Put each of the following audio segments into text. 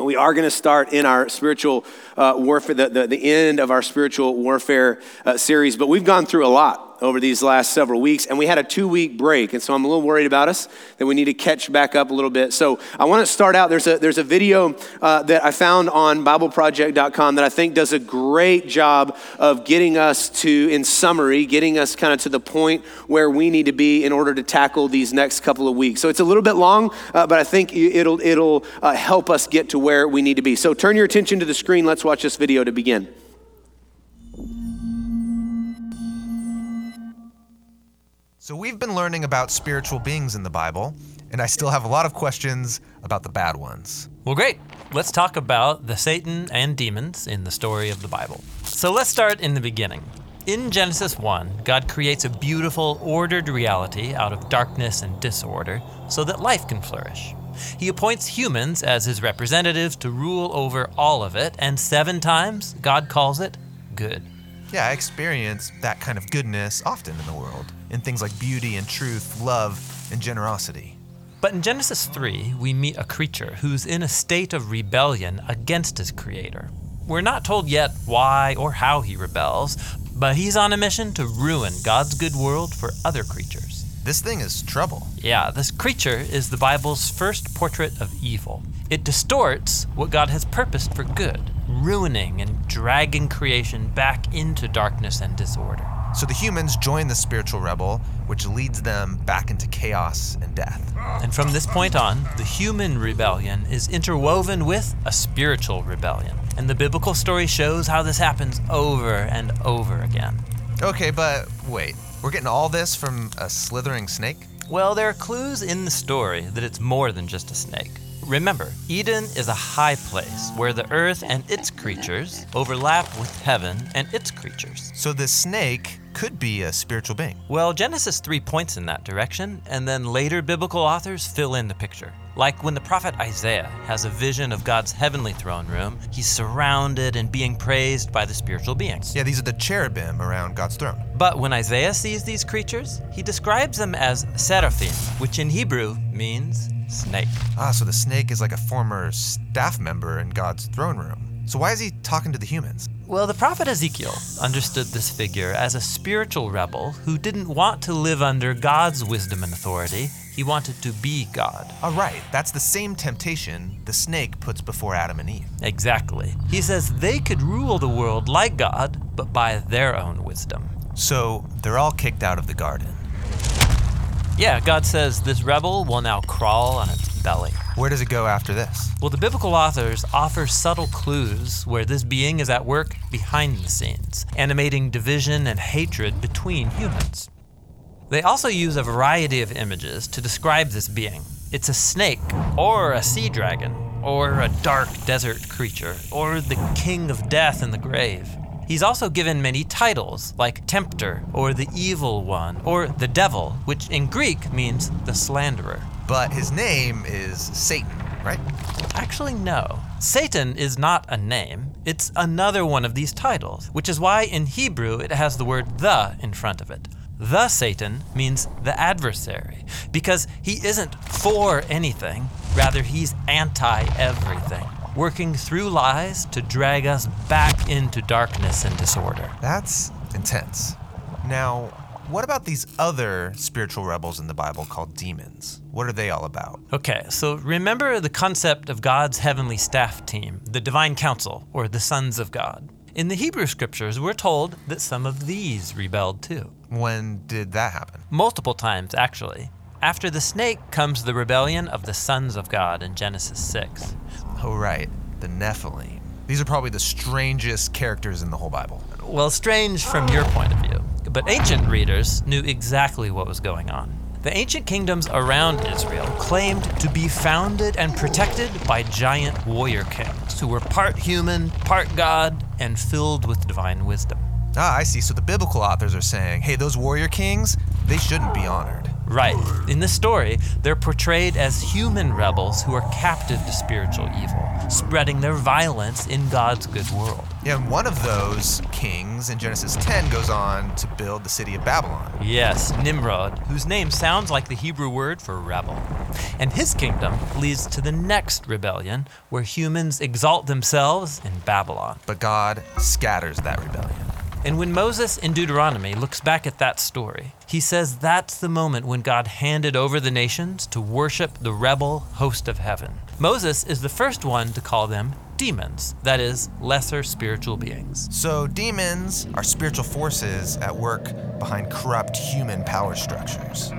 We are going to start in our spiritual uh, warfare, the, the, the, end of our spiritual warfare uh, series, but we've gone through a lot over these last several weeks, and we had a two week break. And so I'm a little worried about us that we need to catch back up a little bit. So I want to start out. There's a, there's a video uh, that I found on BibleProject.com that I think does a great job of getting us to, in summary, getting us kind of to the point where we need to be in order to tackle these next couple of weeks. So it's a little bit long, uh, but I think it'll, it'll uh, help us get to where we need to be. So turn your attention to the screen. Let's watch this video to begin. So, we've been learning about spiritual beings in the Bible, and I still have a lot of questions about the bad ones. Well, great. Let's talk about the Satan and demons in the story of the Bible. So, let's start in the beginning. In Genesis 1, God creates a beautiful, ordered reality out of darkness and disorder so that life can flourish. He appoints humans as his representatives to rule over all of it, and seven times God calls it good. Yeah, I experience that kind of goodness often in the world in things like beauty and truth, love and generosity. But in Genesis 3, we meet a creature who's in a state of rebellion against his creator. We're not told yet why or how he rebels, but he's on a mission to ruin God's good world for other creatures. This thing is trouble. Yeah, this creature is the Bible's first portrait of evil. It distorts what God has purposed for good, ruining and dragging creation back into darkness and disorder. So the humans join the spiritual rebel, which leads them back into chaos and death. And from this point on, the human rebellion is interwoven with a spiritual rebellion. And the biblical story shows how this happens over and over again. Okay, but wait. We're getting all this from a slithering snake? Well, there are clues in the story that it's more than just a snake. Remember, Eden is a high place where the earth and its creatures overlap with heaven and its creatures. So the snake could be a spiritual being. Well, Genesis 3 points in that direction, and then later biblical authors fill in the picture. Like when the prophet Isaiah has a vision of God's heavenly throne room, he's surrounded and being praised by the spiritual beings. Yeah, these are the cherubim around God's throne. But when Isaiah sees these creatures, he describes them as seraphim, which in Hebrew means snake. Ah, so the snake is like a former staff member in God's throne room. So why is he talking to the humans? Well, the prophet Ezekiel understood this figure as a spiritual rebel who didn't want to live under God's wisdom and authority. He wanted to be God. All right, that's the same temptation the snake puts before Adam and Eve. Exactly. He says they could rule the world like God, but by their own wisdom. So they're all kicked out of the garden. Yeah, God says this rebel will now crawl on its belly. Where does it go after this? Well, the biblical authors offer subtle clues where this being is at work behind the scenes, animating division and hatred between humans. They also use a variety of images to describe this being. It's a snake, or a sea dragon, or a dark desert creature, or the king of death in the grave. He's also given many titles, like Tempter, or the Evil One, or the Devil, which in Greek means the slanderer. But his name is Satan, right? Actually, no. Satan is not a name, it's another one of these titles, which is why in Hebrew it has the word the in front of it. The Satan means the adversary, because he isn't for anything, rather, he's anti everything, working through lies to drag us back into darkness and disorder. That's intense. Now, what about these other spiritual rebels in the Bible called demons? What are they all about? Okay, so remember the concept of God's heavenly staff team, the divine council, or the sons of God. In the Hebrew scriptures, we're told that some of these rebelled too. When did that happen? Multiple times, actually. After the snake comes the rebellion of the sons of God in Genesis 6. Oh, right, the Nephilim. These are probably the strangest characters in the whole Bible. Well, strange from your point of view. But ancient readers knew exactly what was going on. The ancient kingdoms around Israel claimed to be founded and protected by giant warrior kings who were part human, part God, and filled with divine wisdom. Ah, I see. So the biblical authors are saying, hey, those warrior kings, they shouldn't be honored. Right. In this story, they're portrayed as human rebels who are captive to spiritual evil. spreading their violence in God's good world. Yeah, and one of those kings in Genesis 10 goes on to build the city of Babylon. Yes, Nimrod, whose name sounds like the Hebrew word for rebel. And his kingdom leads to the next rebellion, where humans exalt themselves in Babylon. But God scatters that rebellion. And when Moses in Deuteronomy looks back at that story, he says that's the moment when God handed over the nations to worship the rebel host of heaven. Moses is the first one to call them demons, that is, lesser spiritual beings. So, demons are spiritual forces at work behind corrupt human power structures.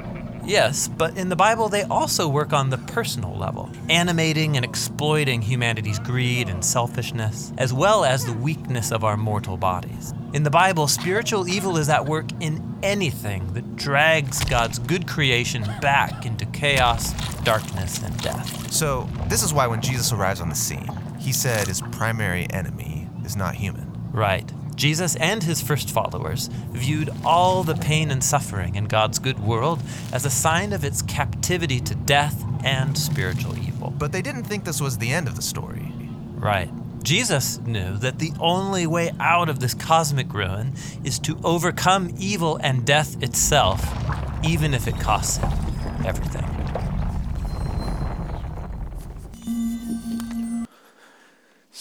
Yes, but in the Bible, they also work on the personal level, animating and exploiting humanity's greed and selfishness, as well as the weakness of our mortal bodies. In the Bible, spiritual evil is at work in anything that drags God's good creation back into chaos, darkness, and death. So, this is why when Jesus arrives on the scene, he said his primary enemy is not human. Right. Jesus and his first followers viewed all the pain and suffering in God's good world as a sign of its captivity to death and spiritual evil. But they didn't think this was the end of the story. Right. Jesus knew that the only way out of this cosmic ruin is to overcome evil and death itself, even if it costs him everything.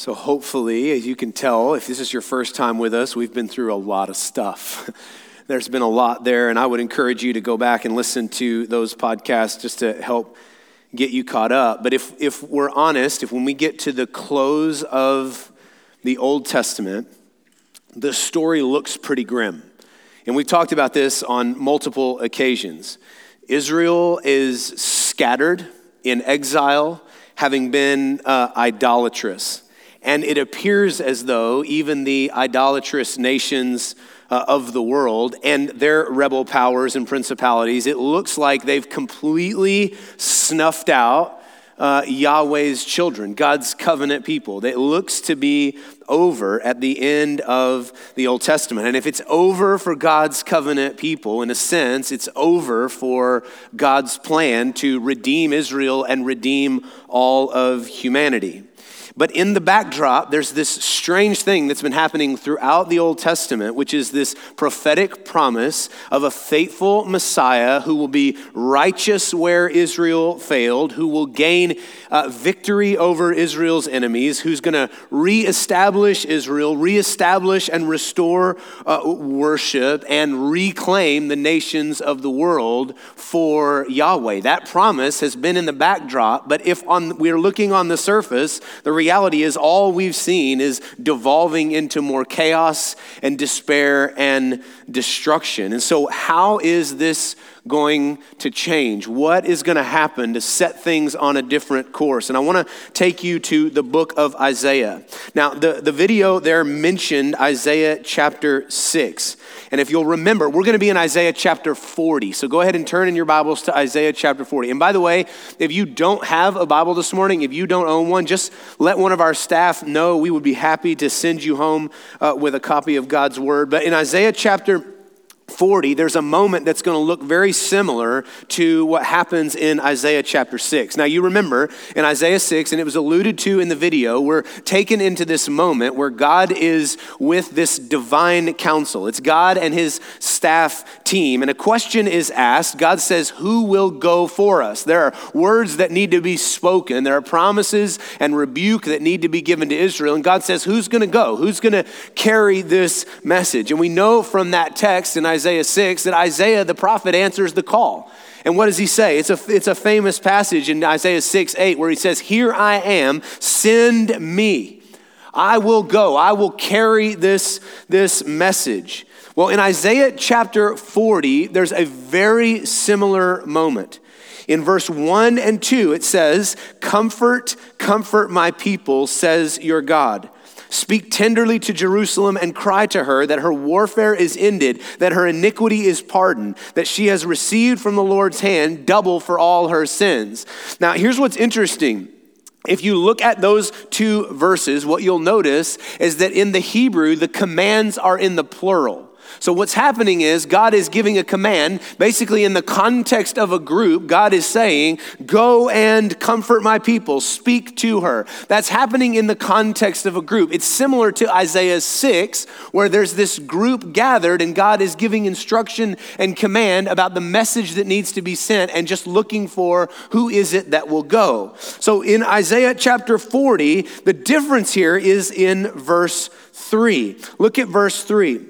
So, hopefully, as you can tell, if this is your first time with us, we've been through a lot of stuff. There's been a lot there, and I would encourage you to go back and listen to those podcasts just to help get you caught up. But if, if we're honest, if when we get to the close of the Old Testament, the story looks pretty grim. And we've talked about this on multiple occasions. Israel is scattered in exile, having been uh, idolatrous. And it appears as though even the idolatrous nations uh, of the world and their rebel powers and principalities, it looks like they've completely snuffed out uh, Yahweh's children, God's covenant people. It looks to be over at the end of the Old Testament. And if it's over for God's covenant people, in a sense, it's over for God's plan to redeem Israel and redeem all of humanity. But in the backdrop, there's this strange thing that's been happening throughout the Old Testament, which is this prophetic promise of a faithful Messiah who will be righteous where Israel failed, who will gain uh, victory over Israel's enemies, who's going to reestablish Israel, reestablish and restore uh, worship, and reclaim the nations of the world for Yahweh. That promise has been in the backdrop, but if on, we're looking on the surface, the reality reality is all we've seen is devolving into more chaos and despair and destruction. And so, how is this going to change? What is going to happen to set things on a different course? And I want to take you to the book of Isaiah. Now, the, the video there mentioned Isaiah chapter 6. And if you'll remember, we're going to be in Isaiah chapter 40. So go ahead and turn in your Bibles to Isaiah chapter 40. And by the way, if you don't have a Bible this morning, if you don't own one, just let one of our staff know. We would be happy to send you home uh, with a copy of God's word. But in Isaiah chapter 40, there's a moment that's going to look very similar to what happens in Isaiah chapter 6. Now, you remember in Isaiah 6, and it was alluded to in the video, we're taken into this moment where God is with this divine council. It's God and his staff team, and a question is asked. God says, Who will go for us? There are words that need to be spoken, there are promises and rebuke that need to be given to Israel, and God says, Who's going to go? Who's going to carry this message? And we know from that text in Isaiah Isaiah 6 that Isaiah the prophet answers the call. And what does he say? It's a, it's a famous passage in Isaiah 6 8 where he says, Here I am, send me. I will go. I will carry this, this message. Well, in Isaiah chapter 40, there's a very similar moment. In verse 1 and 2, it says, Comfort, comfort my people, says your God. Speak tenderly to Jerusalem and cry to her that her warfare is ended, that her iniquity is pardoned, that she has received from the Lord's hand double for all her sins. Now, here's what's interesting. If you look at those two verses, what you'll notice is that in the Hebrew, the commands are in the plural. So, what's happening is God is giving a command. Basically, in the context of a group, God is saying, Go and comfort my people, speak to her. That's happening in the context of a group. It's similar to Isaiah 6, where there's this group gathered and God is giving instruction and command about the message that needs to be sent and just looking for who is it that will go. So, in Isaiah chapter 40, the difference here is in verse 3. Look at verse 3.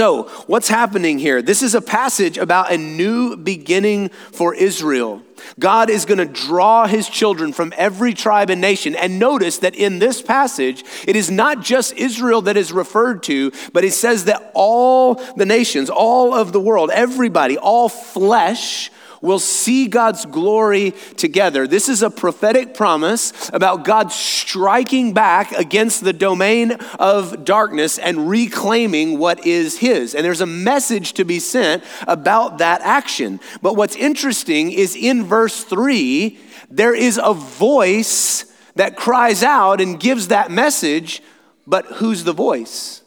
So, what's happening here? This is a passage about a new beginning for Israel. God is going to draw his children from every tribe and nation. And notice that in this passage, it is not just Israel that is referred to, but it says that all the nations, all of the world, everybody, all flesh will see God's glory together. This is a prophetic promise about God striking back against the domain of darkness and reclaiming what is His. And there's a message to be sent about that action. But what's interesting is in verse 3, there is a voice that cries out and gives that message, but who's the voice?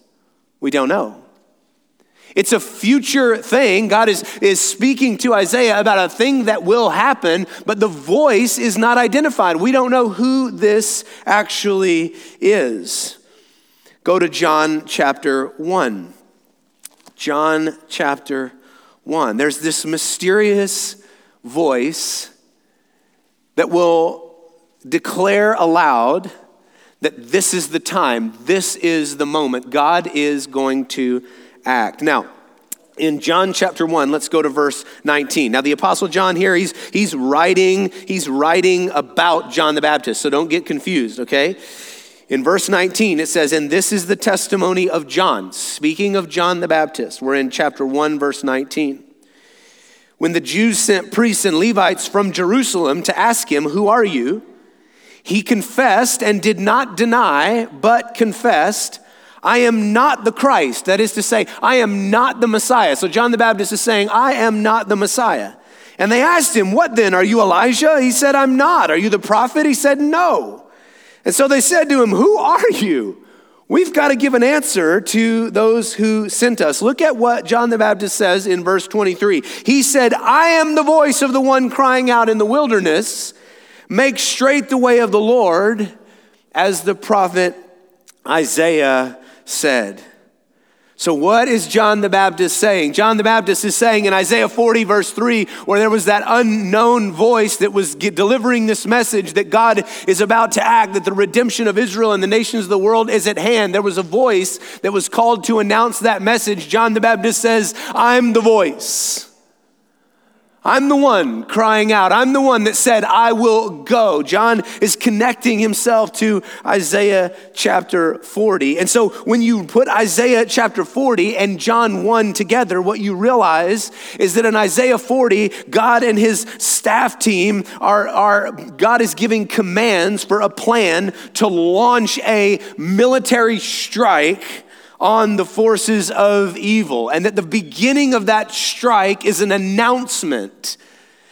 We don't know. It's a future thing. God is, is speaking to Isaiah about a thing that will happen, but the voice is not identified. We don't know who this actually is. Go to John chapter 1. John chapter 1. There's this mysterious voice that will declare aloud that this is the time, this is the moment. God is going to act. Now, in John chapter 1, let's go to verse 19. Now, the Apostle John here, he's, he's writing, he's writing about John the Baptist, so don't get confused, okay? In verse 19, it says, And this is the testimony of John. Speaking of John the Baptist, we're in chapter 1, verse 19. When the Jews sent priests and Levites from Jerusalem to ask him, Who are you? He confessed and did not deny, but confessed, I am not the Christ. That is to say, I am not the Messiah. So John the Baptist is saying, I am not the Messiah. And they asked him, What then? Are you Elijah? He said, I'm not. Are you the prophet? He said, No. And so they said to him, Who are you? We've got to give an answer to those who sent us. Look at what John the Baptist says in verse 23. He said, I am the voice of the one crying out in the wilderness, make straight the way of the Lord, as the prophet Isaiah said. So, what is John the Baptist saying? John the Baptist is saying in Isaiah 40, verse 3, where there was that unknown voice that was delivering this message that God is about to act, that the redemption of Israel and the nations of the world is at hand. There was a voice that was called to announce that message. John the Baptist says, I'm the voice. I'm the one crying out. I'm the one that said, I will go. John is connecting himself to Isaiah chapter 40. And so when you put Isaiah chapter 40 and John 1 together, what you realize is that in Isaiah 40, God and his staff team are, are God is giving commands for a plan to launch a military strike on the forces of evil. And that the beginning of that strike is an announcement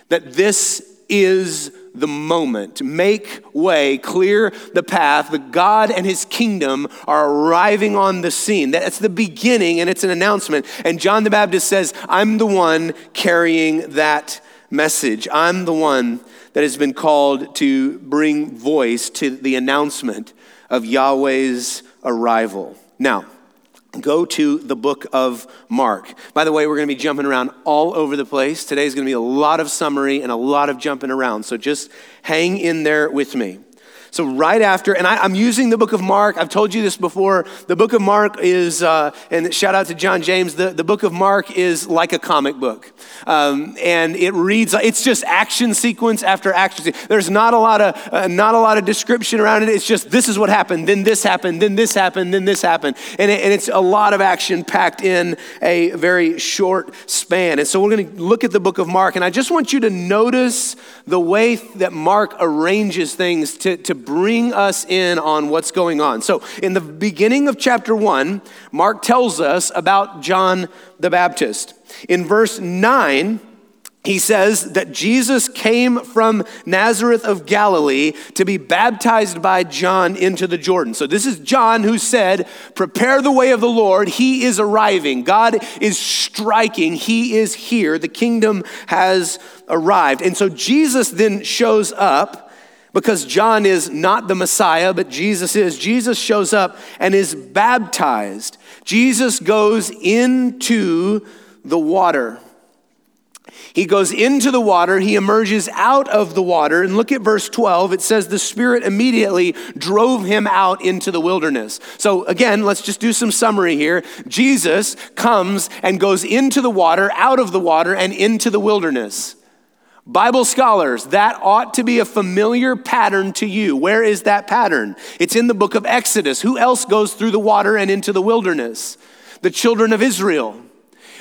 that this is the moment. Make way, clear the path. The God and his kingdom are arriving on the scene. That's the beginning and it's an announcement. And John the Baptist says, I'm the one carrying that message. I'm the one that has been called to bring voice to the announcement of Yahweh's arrival. Now, go to the book of Mark. By the way, we're going to be jumping around all over the place. Today is going to be a lot of summary and a lot of jumping around. So just hang in there with me. So, right after, and I, am using the book of Mark. I've told you this before. The book of Mark is, uh, and shout out to John James, the, the book of Mark is like a comic book. Um, and it reads, it's just action sequence after action. Sequence. There's not a, lot of, uh, not a lot of description around it. It's just this is what happened, then this happened, then this happened, then this happened. And, it, and it's a lot of action packed in a very short span. And so, we're going to look at the book of Mark. And I just want you to notice the way that Mark arranges things to, to bring us in on what's going on. So, in the beginning of chapter one, Mark tells us about John the Baptist. In verse 9, he says that Jesus came from Nazareth of Galilee to be baptized by John into the Jordan. So, this is John who said, Prepare the way of the Lord. He is arriving. God is striking. He is here. The kingdom has arrived. And so, Jesus then shows up because John is not the Messiah, but Jesus is. Jesus shows up and is baptized. Jesus goes into the water. He goes into the water, he emerges out of the water, and look at verse 12. It says, The Spirit immediately drove him out into the wilderness. So, again, let's just do some summary here. Jesus comes and goes into the water, out of the water, and into the wilderness. Bible scholars, that ought to be a familiar pattern to you. Where is that pattern? It's in the book of Exodus. Who else goes through the water and into the wilderness? The children of Israel.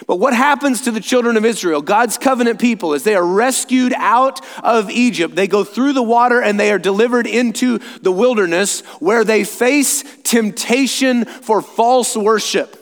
But what happens to the children of Israel, God's covenant people, as they are rescued out of Egypt? They go through the water and they are delivered into the wilderness where they face temptation for false worship.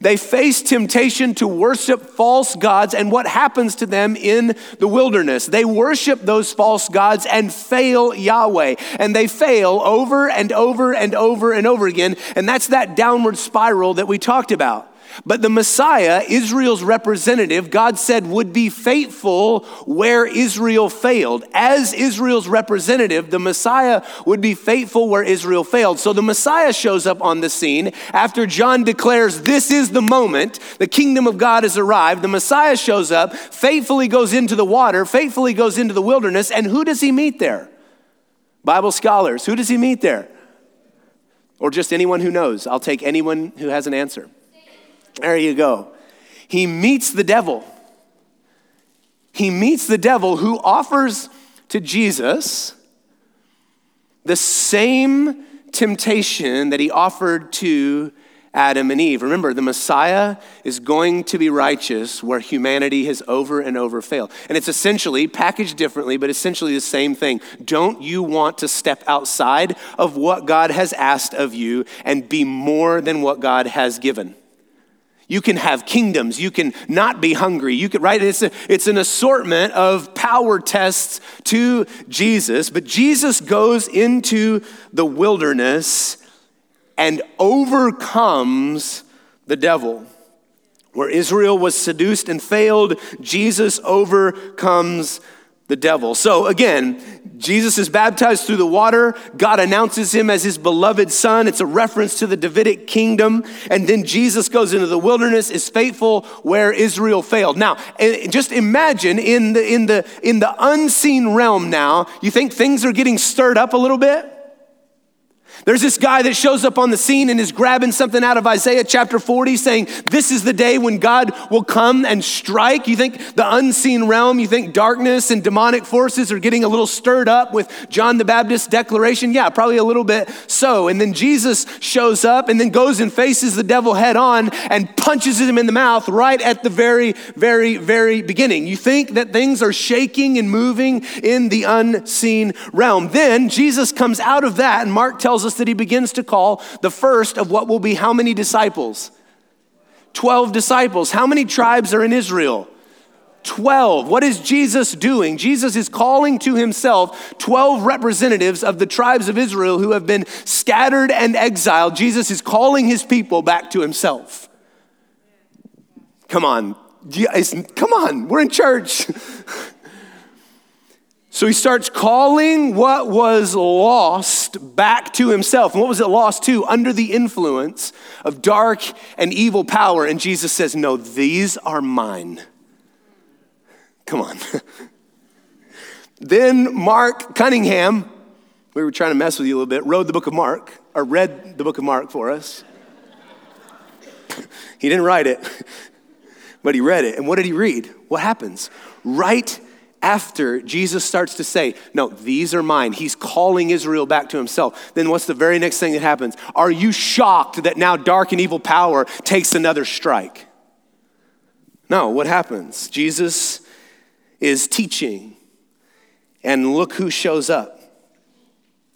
They face temptation to worship false gods, and what happens to them in the wilderness? They worship those false gods and fail Yahweh. And they fail over and over and over and over again. And that's that downward spiral that we talked about. But the Messiah, Israel's representative, God said would be faithful where Israel failed. As Israel's representative, the Messiah would be faithful where Israel failed. So the Messiah shows up on the scene after John declares, This is the moment, the kingdom of God has arrived. The Messiah shows up, faithfully goes into the water, faithfully goes into the wilderness, and who does he meet there? Bible scholars, who does he meet there? Or just anyone who knows? I'll take anyone who has an answer. There you go. He meets the devil. He meets the devil who offers to Jesus the same temptation that he offered to Adam and Eve. Remember, the Messiah is going to be righteous where humanity has over and over failed. And it's essentially packaged differently, but essentially the same thing. Don't you want to step outside of what God has asked of you and be more than what God has given? You can have kingdoms. You can not be hungry. You can, right? It's, a, it's an assortment of power tests to Jesus. But Jesus goes into the wilderness and overcomes the devil. Where Israel was seduced and failed, Jesus overcomes the devil. So again, Jesus is baptized through the water. God announces him as his beloved son. It's a reference to the Davidic kingdom. And then Jesus goes into the wilderness, is faithful where Israel failed. Now, eh, just imagine in the, in the, in the unseen realm now, you think things are getting stirred up a little bit? There's this guy that shows up on the scene and is grabbing something out of Isaiah chapter 40 saying, This is the day when God will come and strike. You think the unseen realm, you think darkness and demonic forces are getting a little stirred up with John the Baptist's declaration? Yeah, probably a little bit so. And then Jesus shows up and then goes and faces the devil head on and punches him in the mouth right at the very, very, very beginning. You think that things are shaking and moving in the unseen realm. Then Jesus comes out of that, and Mark tells us that he begins to call the first of what will be how many disciples? 12 disciples. How many tribes are in Israel? 12. What is Jesus doing? Jesus is calling to himself 12 representatives of the tribes of Israel who have been scattered and exiled. Jesus is calling his people back to himself. Come on. Come on. We're in church. So he starts calling what was lost back to himself. And what was it lost to? Under the influence of dark and evil power. And Jesus says, No, these are mine. Come on. then Mark Cunningham we were trying to mess with you a little bit, wrote the book of Mark, or read the book of Mark for us. he didn't write it, but he read it. And what did he read? What happens? Right after Jesus starts to say, No, these are mine, he's calling Israel back to himself. Then what's the very next thing that happens? Are you shocked that now dark and evil power takes another strike? No, what happens? Jesus is teaching, and look who shows up.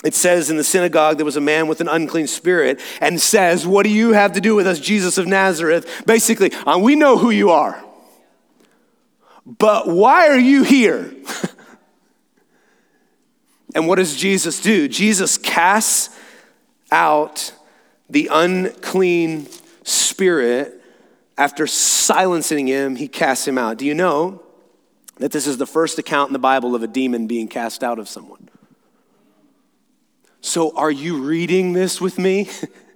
It says in the synagogue there was a man with an unclean spirit and says, What do you have to do with us, Jesus of Nazareth? Basically, uh, we know who you are, but why are you here? and what does Jesus do? Jesus casts out the unclean spirit. After silencing him, he casts him out. Do you know that this is the first account in the Bible of a demon being cast out of someone? So, are you reading this with me?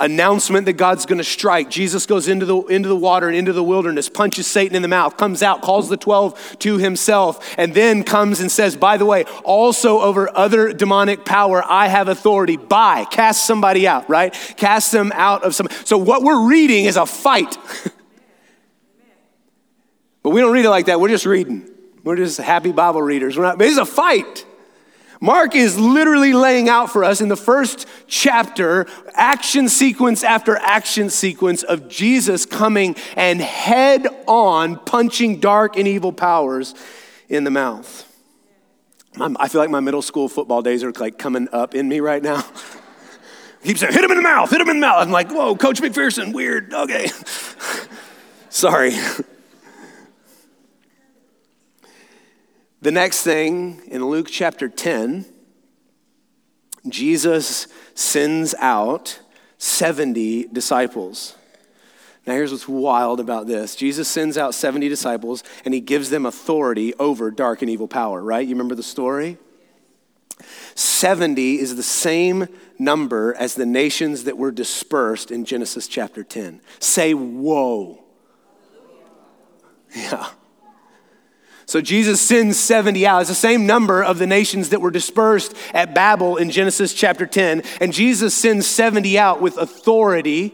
Announcement that God's gonna strike. Jesus goes into the, into the water and into the wilderness, punches Satan in the mouth, comes out, calls the 12 to himself, and then comes and says, By the way, also over other demonic power, I have authority. By, cast somebody out, right? Cast them out of some. So, what we're reading is a fight. but we don't read it like that. We're just reading. We're just happy Bible readers. We're not, it's a fight. Mark is literally laying out for us in the first chapter, action sequence after action sequence of Jesus coming and head on punching dark and evil powers in the mouth. I feel like my middle school football days are like coming up in me right now. Keep saying, hit him in the mouth, hit him in the mouth. I'm like, whoa, Coach McPherson, weird, okay. Sorry. The next thing in Luke chapter 10, Jesus sends out 70 disciples. Now, here's what's wild about this Jesus sends out 70 disciples and he gives them authority over dark and evil power, right? You remember the story? 70 is the same number as the nations that were dispersed in Genesis chapter 10. Say, whoa. Yeah. So Jesus sends 70 out. It's the same number of the nations that were dispersed at Babel in Genesis chapter 10. And Jesus sends 70 out with authority,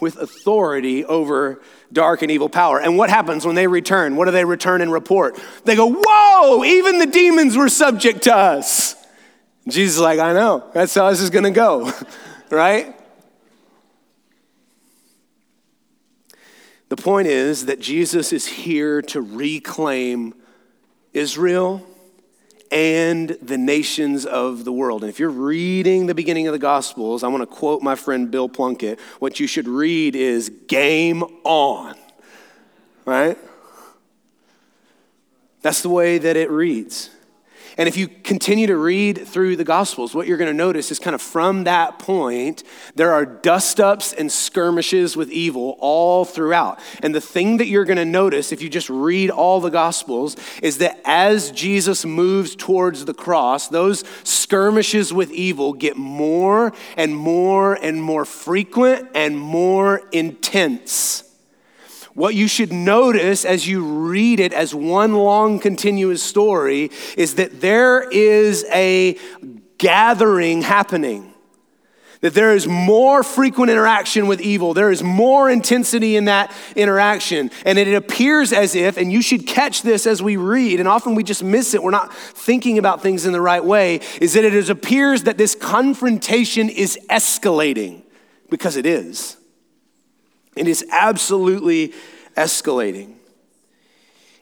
with authority over dark and evil power. And what happens when they return? What do they return and report? They go, Whoa, even the demons were subject to us. Jesus is like, I know, that's how this is gonna go, right? The point is that Jesus is here to reclaim Israel and the nations of the world. And if you're reading the beginning of the Gospels, I want to quote my friend Bill Plunkett. What you should read is game on, right? That's the way that it reads. And if you continue to read through the Gospels, what you're going to notice is kind of from that point, there are dust ups and skirmishes with evil all throughout. And the thing that you're going to notice if you just read all the Gospels is that as Jesus moves towards the cross, those skirmishes with evil get more and more and more frequent and more intense. What you should notice as you read it as one long continuous story is that there is a gathering happening. That there is more frequent interaction with evil. There is more intensity in that interaction. And it appears as if, and you should catch this as we read, and often we just miss it, we're not thinking about things in the right way, is that it appears that this confrontation is escalating because it is. It is absolutely escalating.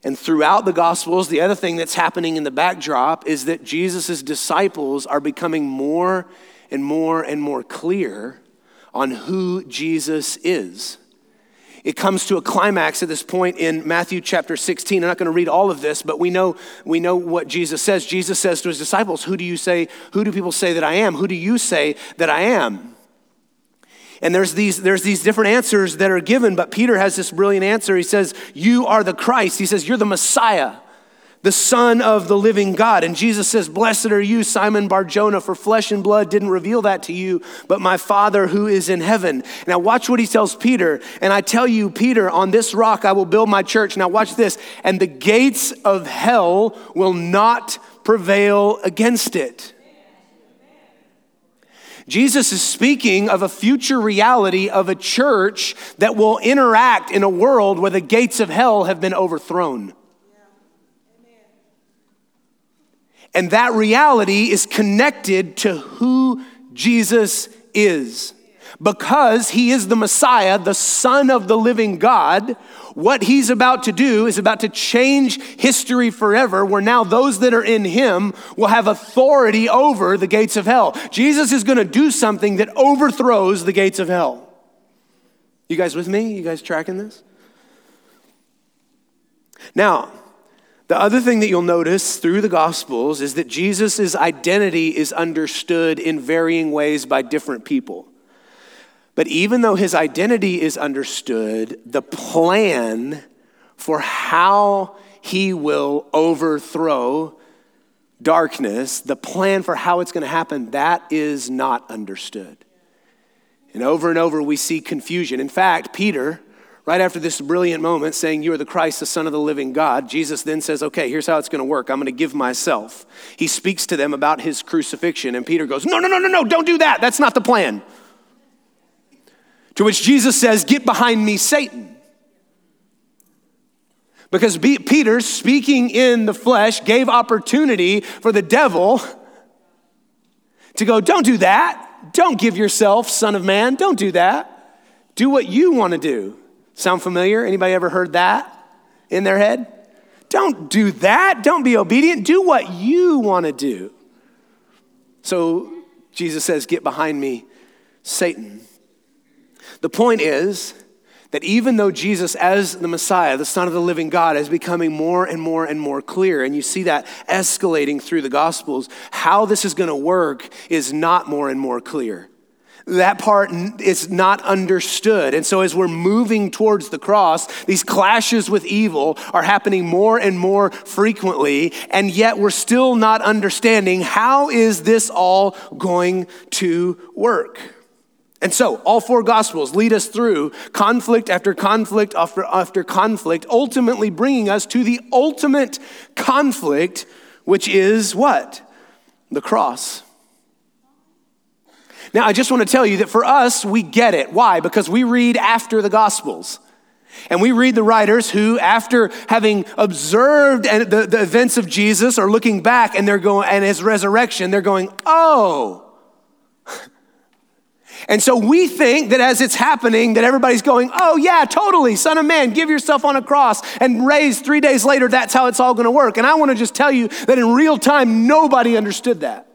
And throughout the Gospels, the other thing that's happening in the backdrop is that Jesus' disciples are becoming more and more and more clear on who Jesus is. It comes to a climax at this point in Matthew chapter 16. I'm not going to read all of this, but we know, we know what Jesus says. Jesus says to his disciples, Who do you say, who do people say that I am? Who do you say that I am? And there's these, there's these different answers that are given, but Peter has this brilliant answer. He says, You are the Christ. He says, You're the Messiah, the Son of the living God. And Jesus says, Blessed are you, Simon Barjona, for flesh and blood didn't reveal that to you, but my Father who is in heaven. Now, watch what he tells Peter. And I tell you, Peter, on this rock I will build my church. Now, watch this. And the gates of hell will not prevail against it. Jesus is speaking of a future reality of a church that will interact in a world where the gates of hell have been overthrown. And that reality is connected to who Jesus is. Because he is the Messiah, the Son of the living God, what he's about to do is about to change history forever, where now those that are in him will have authority over the gates of hell. Jesus is going to do something that overthrows the gates of hell. You guys with me? You guys tracking this? Now, the other thing that you'll notice through the Gospels is that Jesus' identity is understood in varying ways by different people. But even though his identity is understood, the plan for how he will overthrow darkness, the plan for how it's going to happen, that is not understood. And over and over, we see confusion. In fact, Peter Right after this brilliant moment saying, You are the Christ, the Son of the living God, Jesus then says, Okay, here's how it's going to work. I'm going to give myself. He speaks to them about his crucifixion, and Peter goes, No, no, no, no, no, don't do that. That's not the plan. To which Jesus says, Get behind me, Satan. Because Peter, speaking in the flesh, gave opportunity for the devil to go, Don't do that. Don't give yourself, Son of Man. Don't do that. Do what you want to do. Sound familiar? Anybody ever heard that in their head? Don't do that. Don't be obedient. Do what you want to do. So Jesus says, Get behind me, Satan. The point is that even though Jesus, as the Messiah, the Son of the living God, is becoming more and more and more clear, and you see that escalating through the Gospels, how this is going to work is not more and more clear that part is not understood. And so, as we're moving towards the cross, these clashes with evil are happening more and more frequently, and yet we're still not understanding how is this all going to work. And so, all four gospels lead us through conflict after conflict after, after conflict, ultimately bringing us to the ultimate conflict, which is what? The cross. Now, I just want to tell you that for us, we get it. Why? Because we read after the Gospels. And we read the writers who, after having observed the, the events of Jesus, are looking back and they're going, and his resurrection, they're going, oh. And so we think that as it's happening, that everybody's going, oh, yeah, totally, Son of Man, give yourself on a cross and raise three days later, that's how it's all gonna work. And I wanna just tell you that in real time, nobody understood that.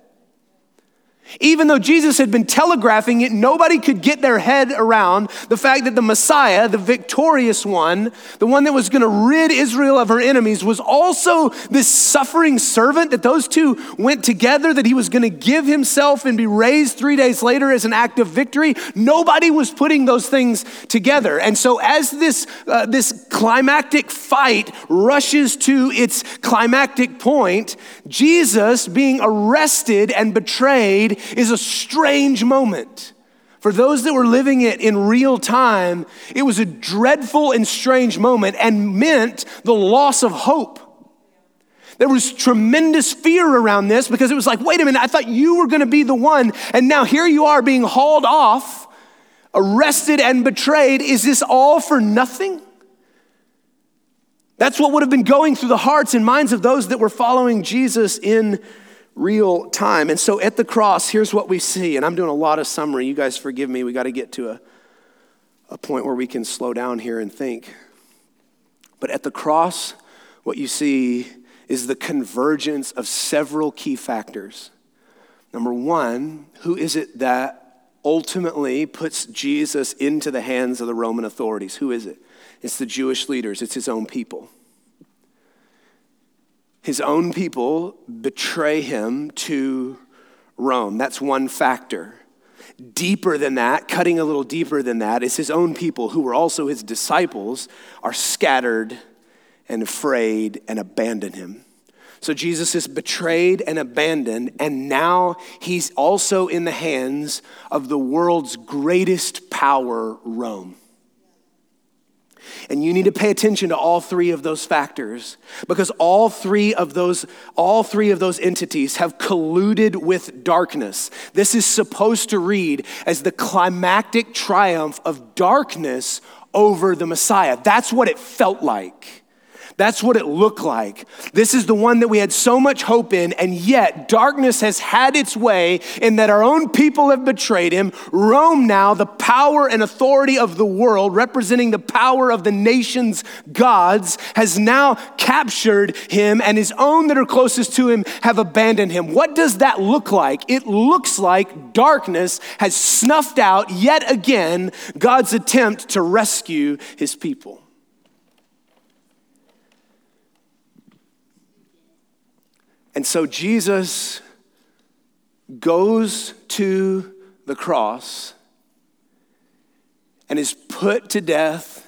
Even though Jesus had been telegraphing it, nobody could get their head around the fact that the Messiah, the victorious one, the one that was going to rid Israel of her enemies, was also this suffering servant, that those two went together, that he was going to give himself and be raised three days later as an act of victory. Nobody was putting those things together. And so, as this, uh, this climactic fight rushes to its climactic point, Jesus being arrested and betrayed is a strange moment. For those that were living it in real time, it was a dreadful and strange moment and meant the loss of hope. There was tremendous fear around this because it was like, wait a minute, I thought you were going to be the one, and now here you are being hauled off, arrested, and betrayed. Is this all for nothing? That's what would have been going through the hearts and minds of those that were following Jesus in real time. And so at the cross, here's what we see. And I'm doing a lot of summary. You guys forgive me. We got to get to a, a point where we can slow down here and think. But at the cross, what you see is the convergence of several key factors. Number one, who is it that ultimately puts Jesus into the hands of the Roman authorities? Who is it? It's the Jewish leaders, it's his own people. His own people betray him to Rome. That's one factor. Deeper than that, cutting a little deeper than that, is his own people, who were also his disciples, are scattered and afraid and abandon him. So Jesus is betrayed and abandoned, and now he's also in the hands of the world's greatest power, Rome. And you need to pay attention to all three of those factors because all three of those all three of those entities have colluded with darkness. This is supposed to read as the climactic triumph of darkness over the Messiah. That's what it felt like. That's what it looked like. This is the one that we had so much hope in, and yet darkness has had its way in that our own people have betrayed him. Rome, now, the power and authority of the world, representing the power of the nation's gods, has now captured him, and his own that are closest to him have abandoned him. What does that look like? It looks like darkness has snuffed out yet again God's attempt to rescue his people. And so Jesus goes to the cross and is put to death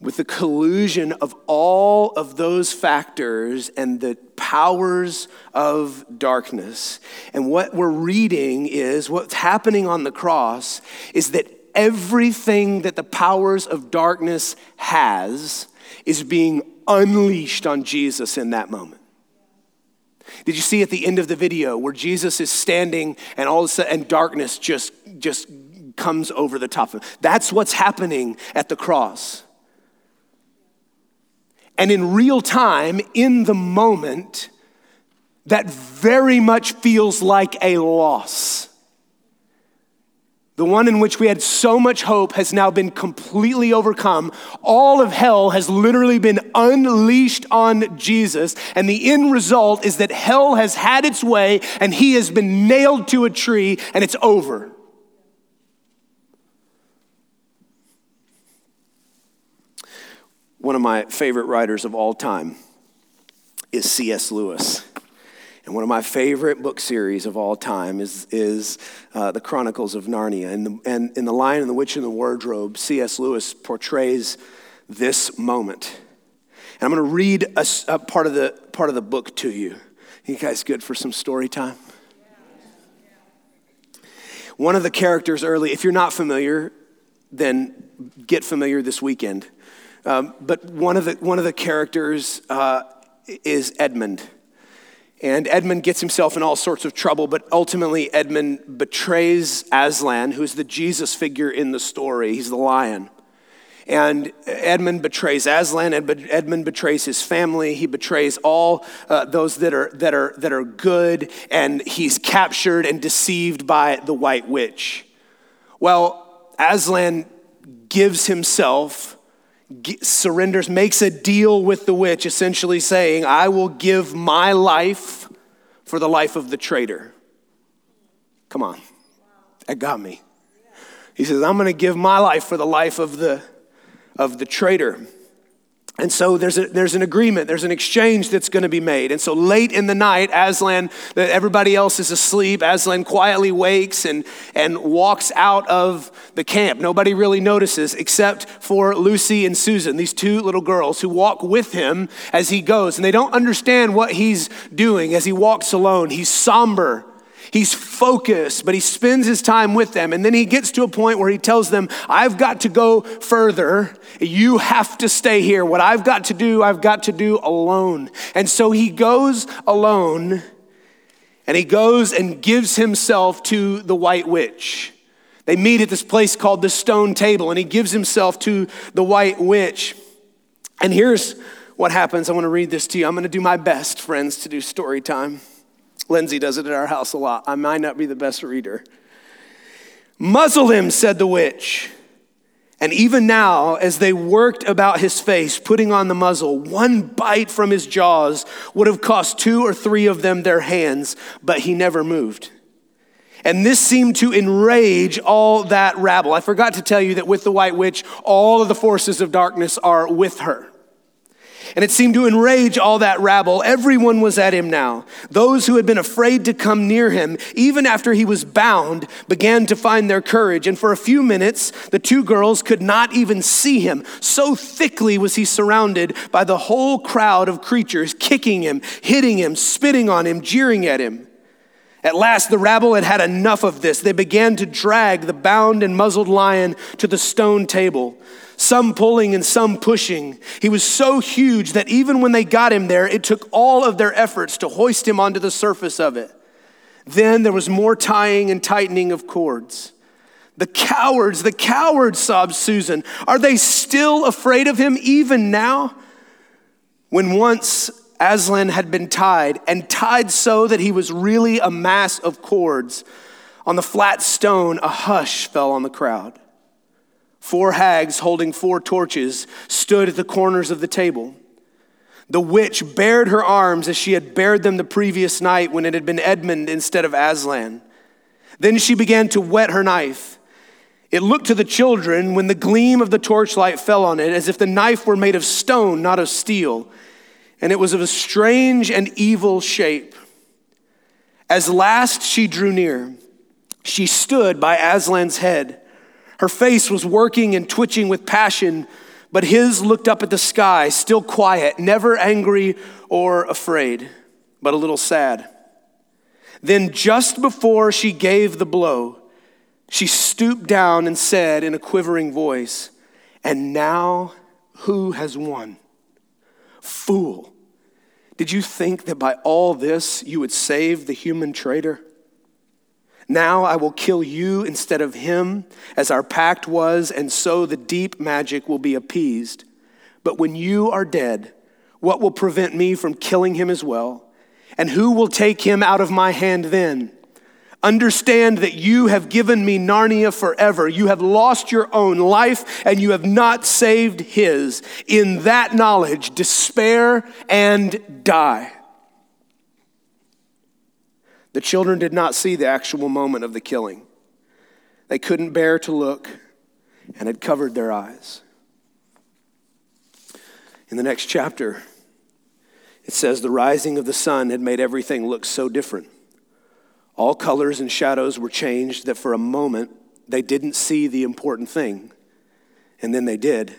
with the collusion of all of those factors and the powers of darkness. And what we're reading is what's happening on the cross is that everything that the powers of darkness has is being unleashed on Jesus in that moment. Did you see at the end of the video where Jesus is standing and all of a sudden darkness just just comes over the top of him? That's what's happening at the cross. And in real time, in the moment, that very much feels like a loss. The one in which we had so much hope has now been completely overcome. All of hell has literally been unleashed on Jesus. And the end result is that hell has had its way and he has been nailed to a tree and it's over. One of my favorite writers of all time is C.S. Lewis. And one of my favorite book series of all time is, is uh, The Chronicles of Narnia. And, the, and in The Lion and the Witch and the Wardrobe, C.S. Lewis portrays this moment. And I'm going to read a, a, part, of the, part of the book to you. You guys good for some story time? One of the characters early, if you're not familiar, then get familiar this weekend. Um, but one of the, one of the characters uh, is Edmund. And Edmund gets himself in all sorts of trouble, but ultimately, Edmund betrays Aslan, who's the Jesus figure in the story. He's the lion. And Edmund betrays Aslan, and Edmund betrays his family. He betrays all uh, those that are, that, are, that are good, and he's captured and deceived by the White Witch. Well, Aslan gives himself surrenders, makes a deal with the witch, essentially saying, I will give my life for the life of the traitor. Come on, that got me. He says, I'm going to give my life for the life of the, of the traitor. And so there's, a, there's an agreement, there's an exchange that's going to be made. And so late in the night, Aslan, that everybody else is asleep. Aslan quietly wakes and, and walks out of the camp. Nobody really notices except for Lucy and Susan, these two little girls who walk with him as he goes. And they don't understand what he's doing as he walks alone. He's somber. He's focused, but he spends his time with them. And then he gets to a point where he tells them, I've got to go further. You have to stay here. What I've got to do, I've got to do alone. And so he goes alone and he goes and gives himself to the white witch. They meet at this place called the stone table and he gives himself to the white witch. And here's what happens. I want to read this to you. I'm going to do my best, friends, to do story time. Lindsay does it at our house a lot. I might not be the best reader. Muzzle him, said the witch. And even now, as they worked about his face, putting on the muzzle, one bite from his jaws would have cost two or three of them their hands, but he never moved. And this seemed to enrage all that rabble. I forgot to tell you that with the white witch, all of the forces of darkness are with her. And it seemed to enrage all that rabble. Everyone was at him now. Those who had been afraid to come near him, even after he was bound, began to find their courage. And for a few minutes, the two girls could not even see him. So thickly was he surrounded by the whole crowd of creatures, kicking him, hitting him, spitting on him, jeering at him. At last, the rabble had had enough of this. They began to drag the bound and muzzled lion to the stone table. Some pulling and some pushing. He was so huge that even when they got him there, it took all of their efforts to hoist him onto the surface of it. Then there was more tying and tightening of cords. The cowards, the cowards, sobbed Susan. Are they still afraid of him even now? When once Aslan had been tied, and tied so that he was really a mass of cords, on the flat stone, a hush fell on the crowd. Four hags holding four torches stood at the corners of the table. The witch bared her arms as she had bared them the previous night when it had been Edmund instead of Aslan. Then she began to whet her knife. It looked to the children when the gleam of the torchlight fell on it as if the knife were made of stone, not of steel, and it was of a strange and evil shape. As last she drew near, she stood by Aslan's head. Her face was working and twitching with passion, but his looked up at the sky, still quiet, never angry or afraid, but a little sad. Then, just before she gave the blow, she stooped down and said in a quivering voice, And now who has won? Fool, did you think that by all this you would save the human traitor? Now I will kill you instead of him, as our pact was, and so the deep magic will be appeased. But when you are dead, what will prevent me from killing him as well? And who will take him out of my hand then? Understand that you have given me Narnia forever. You have lost your own life and you have not saved his. In that knowledge, despair and die. The children did not see the actual moment of the killing. They couldn't bear to look and had covered their eyes. In the next chapter, it says the rising of the sun had made everything look so different. All colors and shadows were changed that for a moment they didn't see the important thing, and then they did.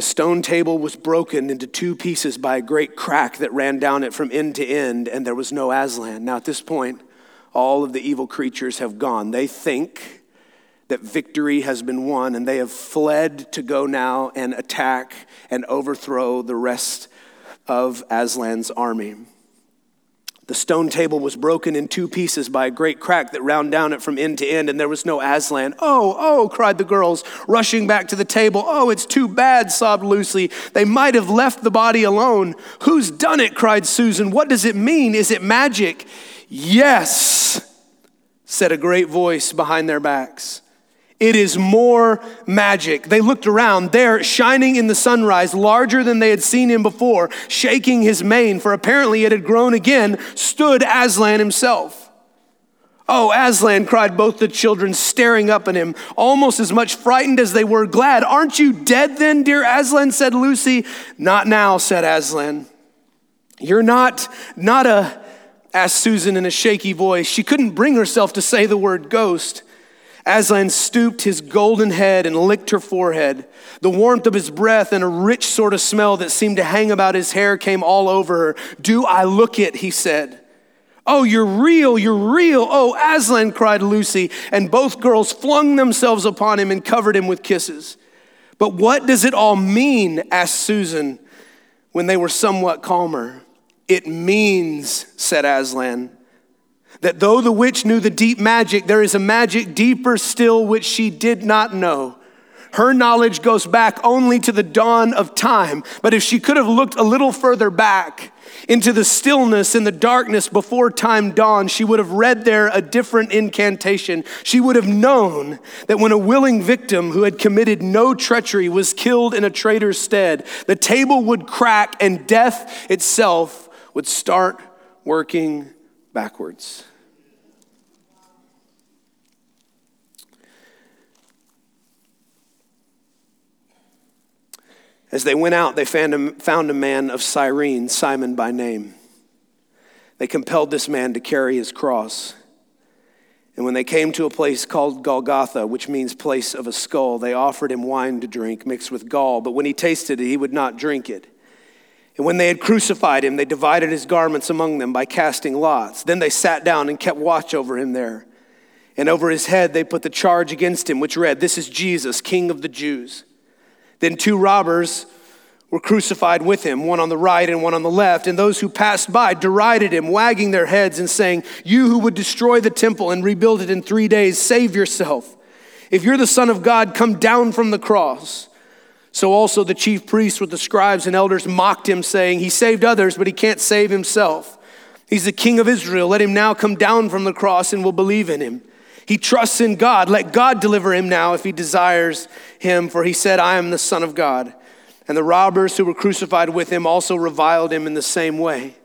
The stone table was broken into two pieces by a great crack that ran down it from end to end, and there was no Aslan. Now, at this point, all of the evil creatures have gone. They think that victory has been won, and they have fled to go now and attack and overthrow the rest of Aslan's army. The stone table was broken in two pieces by a great crack that ran down it from end to end, and there was no Aslan. Oh, oh, cried the girls, rushing back to the table. Oh, it's too bad, sobbed Lucy. They might have left the body alone. Who's done it? cried Susan. What does it mean? Is it magic? Yes, said a great voice behind their backs. It is more magic. They looked around, there, shining in the sunrise, larger than they had seen him before, shaking his mane, for apparently it had grown again, stood Aslan himself. Oh, Aslan, cried both the children, staring up at him, almost as much frightened as they were glad. Aren't you dead then, dear Aslan? said Lucy. Not now, said Aslan. You're not, not a, asked Susan in a shaky voice. She couldn't bring herself to say the word ghost. Aslan stooped his golden head and licked her forehead. The warmth of his breath and a rich sort of smell that seemed to hang about his hair came all over her. Do I look it? He said. Oh, you're real, you're real. Oh, Aslan, cried Lucy, and both girls flung themselves upon him and covered him with kisses. But what does it all mean? asked Susan when they were somewhat calmer. It means, said Aslan, that though the witch knew the deep magic, there is a magic deeper still which she did not know. Her knowledge goes back only to the dawn of time. But if she could have looked a little further back into the stillness and the darkness before time dawned, she would have read there a different incantation. She would have known that when a willing victim who had committed no treachery was killed in a traitor's stead, the table would crack and death itself would start working backwards. As they went out, they found a, found a man of Cyrene, Simon by name. They compelled this man to carry his cross. And when they came to a place called Golgotha, which means place of a skull, they offered him wine to drink mixed with gall. But when he tasted it, he would not drink it. And when they had crucified him, they divided his garments among them by casting lots. Then they sat down and kept watch over him there. And over his head they put the charge against him, which read, This is Jesus, King of the Jews. Then two robbers were crucified with him, one on the right and one on the left. And those who passed by derided him, wagging their heads and saying, You who would destroy the temple and rebuild it in three days, save yourself. If you're the Son of God, come down from the cross. So also the chief priests with the scribes and elders mocked him, saying, He saved others, but he can't save himself. He's the king of Israel. Let him now come down from the cross and we'll believe in him. He trusts in God. Let God deliver him now if he desires him, for he said, I am the Son of God. And the robbers who were crucified with him also reviled him in the same way.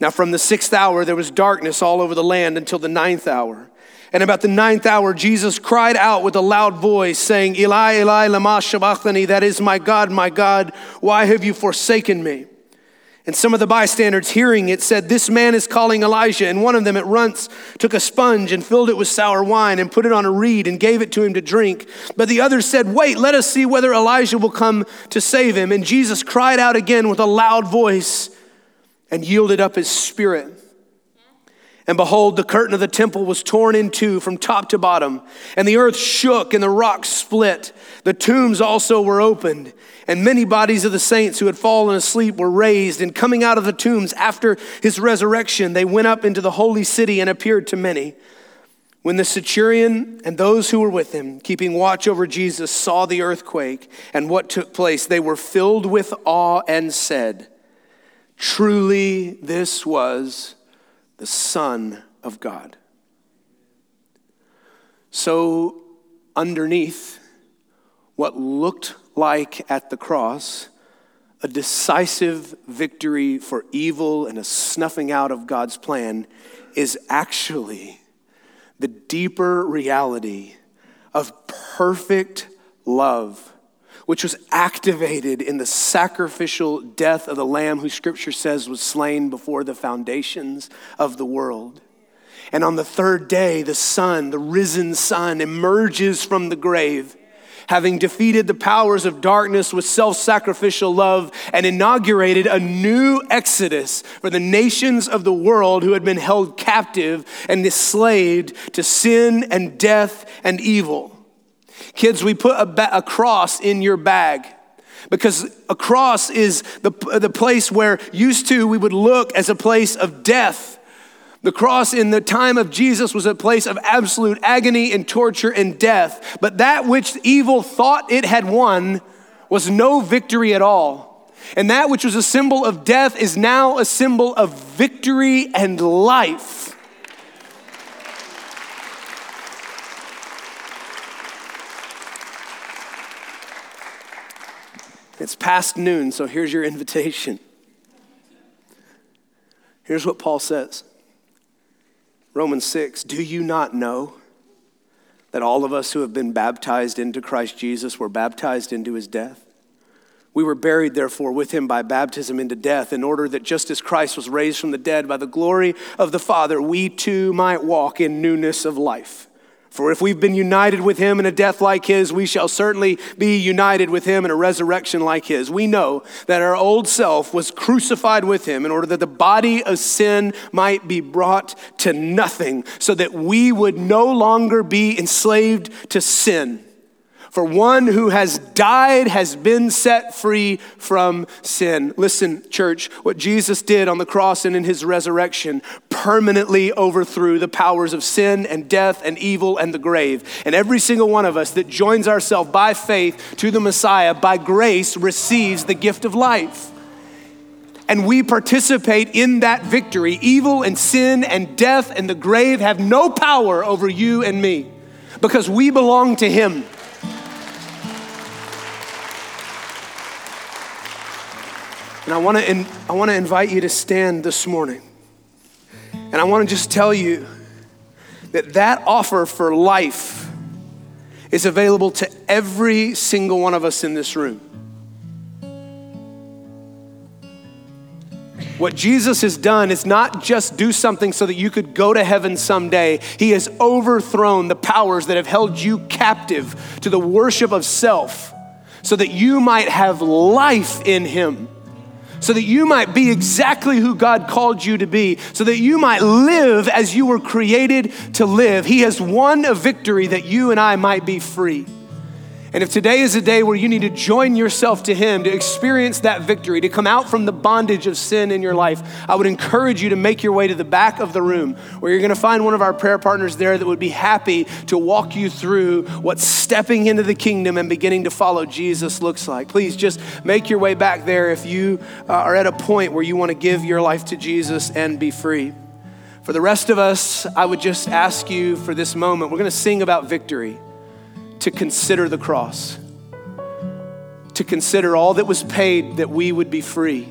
Now, from the sixth hour, there was darkness all over the land until the ninth hour. And about the ninth hour, Jesus cried out with a loud voice, saying, Eli, Eli, lama sabachthani, that is, my God, my God, why have you forsaken me? And some of the bystanders hearing it said, This man is calling Elijah. And one of them at once took a sponge and filled it with sour wine and put it on a reed and gave it to him to drink. But the others said, Wait, let us see whether Elijah will come to save him. And Jesus cried out again with a loud voice and yielded up his spirit. And behold, the curtain of the temple was torn in two from top to bottom, and the earth shook and the rocks split. The tombs also were opened, and many bodies of the saints who had fallen asleep were raised. And coming out of the tombs after his resurrection, they went up into the holy city and appeared to many. When the centurion and those who were with him, keeping watch over Jesus, saw the earthquake and what took place, they were filled with awe and said, Truly, this was the Son of God. So, underneath what looked like at the cross, a decisive victory for evil and a snuffing out of God's plan is actually the deeper reality of perfect love which was activated in the sacrificial death of the Lamb, who scripture says was slain before the foundations of the world. And on the third day, the Son, the risen Son, emerges from the grave, having defeated the powers of darkness with self sacrificial love and inaugurated a new exodus for the nations of the world who had been held captive and enslaved to sin and death and evil. Kids, we put a, ba- a cross in your bag because a cross is the, the place where used to we would look as a place of death. The cross in the time of Jesus was a place of absolute agony and torture and death. But that which evil thought it had won was no victory at all. And that which was a symbol of death is now a symbol of victory and life. It's past noon, so here's your invitation. Here's what Paul says Romans 6 Do you not know that all of us who have been baptized into Christ Jesus were baptized into his death? We were buried, therefore, with him by baptism into death, in order that just as Christ was raised from the dead by the glory of the Father, we too might walk in newness of life. For if we've been united with him in a death like his, we shall certainly be united with him in a resurrection like his. We know that our old self was crucified with him in order that the body of sin might be brought to nothing, so that we would no longer be enslaved to sin. For one who has died has been set free from sin. Listen, church, what Jesus did on the cross and in his resurrection permanently overthrew the powers of sin and death and evil and the grave. And every single one of us that joins ourselves by faith to the Messiah, by grace, receives the gift of life and we participate in that victory. Evil and sin and death and the grave have no power over you and me because we belong to Him. And I want to in, I want to invite you to stand this morning. And I want to just tell you that that offer for life is available to every single one of us in this room. What Jesus has done is not just do something so that you could go to heaven someday. He has overthrown the powers that have held you captive to the worship of self so that you might have life in Him so that you might be exactly who God called you to be, so that you might live as you were created to live. He has won a victory that you and I might be free. And if today is a day where you need to join yourself to Him to experience that victory, to come out from the bondage of sin in your life, I would encourage you to make your way to the back of the room where you're going to find one of our prayer partners there that would be happy to walk you through what stepping into the kingdom and beginning to follow Jesus looks like. Please just make your way back there if you uh, are at a point where you want to give your life to Jesus and be free. For the rest of us, I would just ask you for this moment, we're going to sing about victory to consider the cross, to consider all that was paid that we would be free,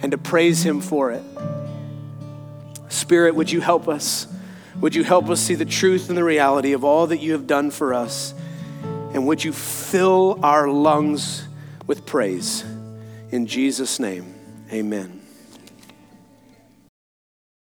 and to praise Him for it. Spirit, would you help us? Would you help us see the truth and the reality of all that you have done for us? And would you fill our lungs with praise? In Jesus' name, amen.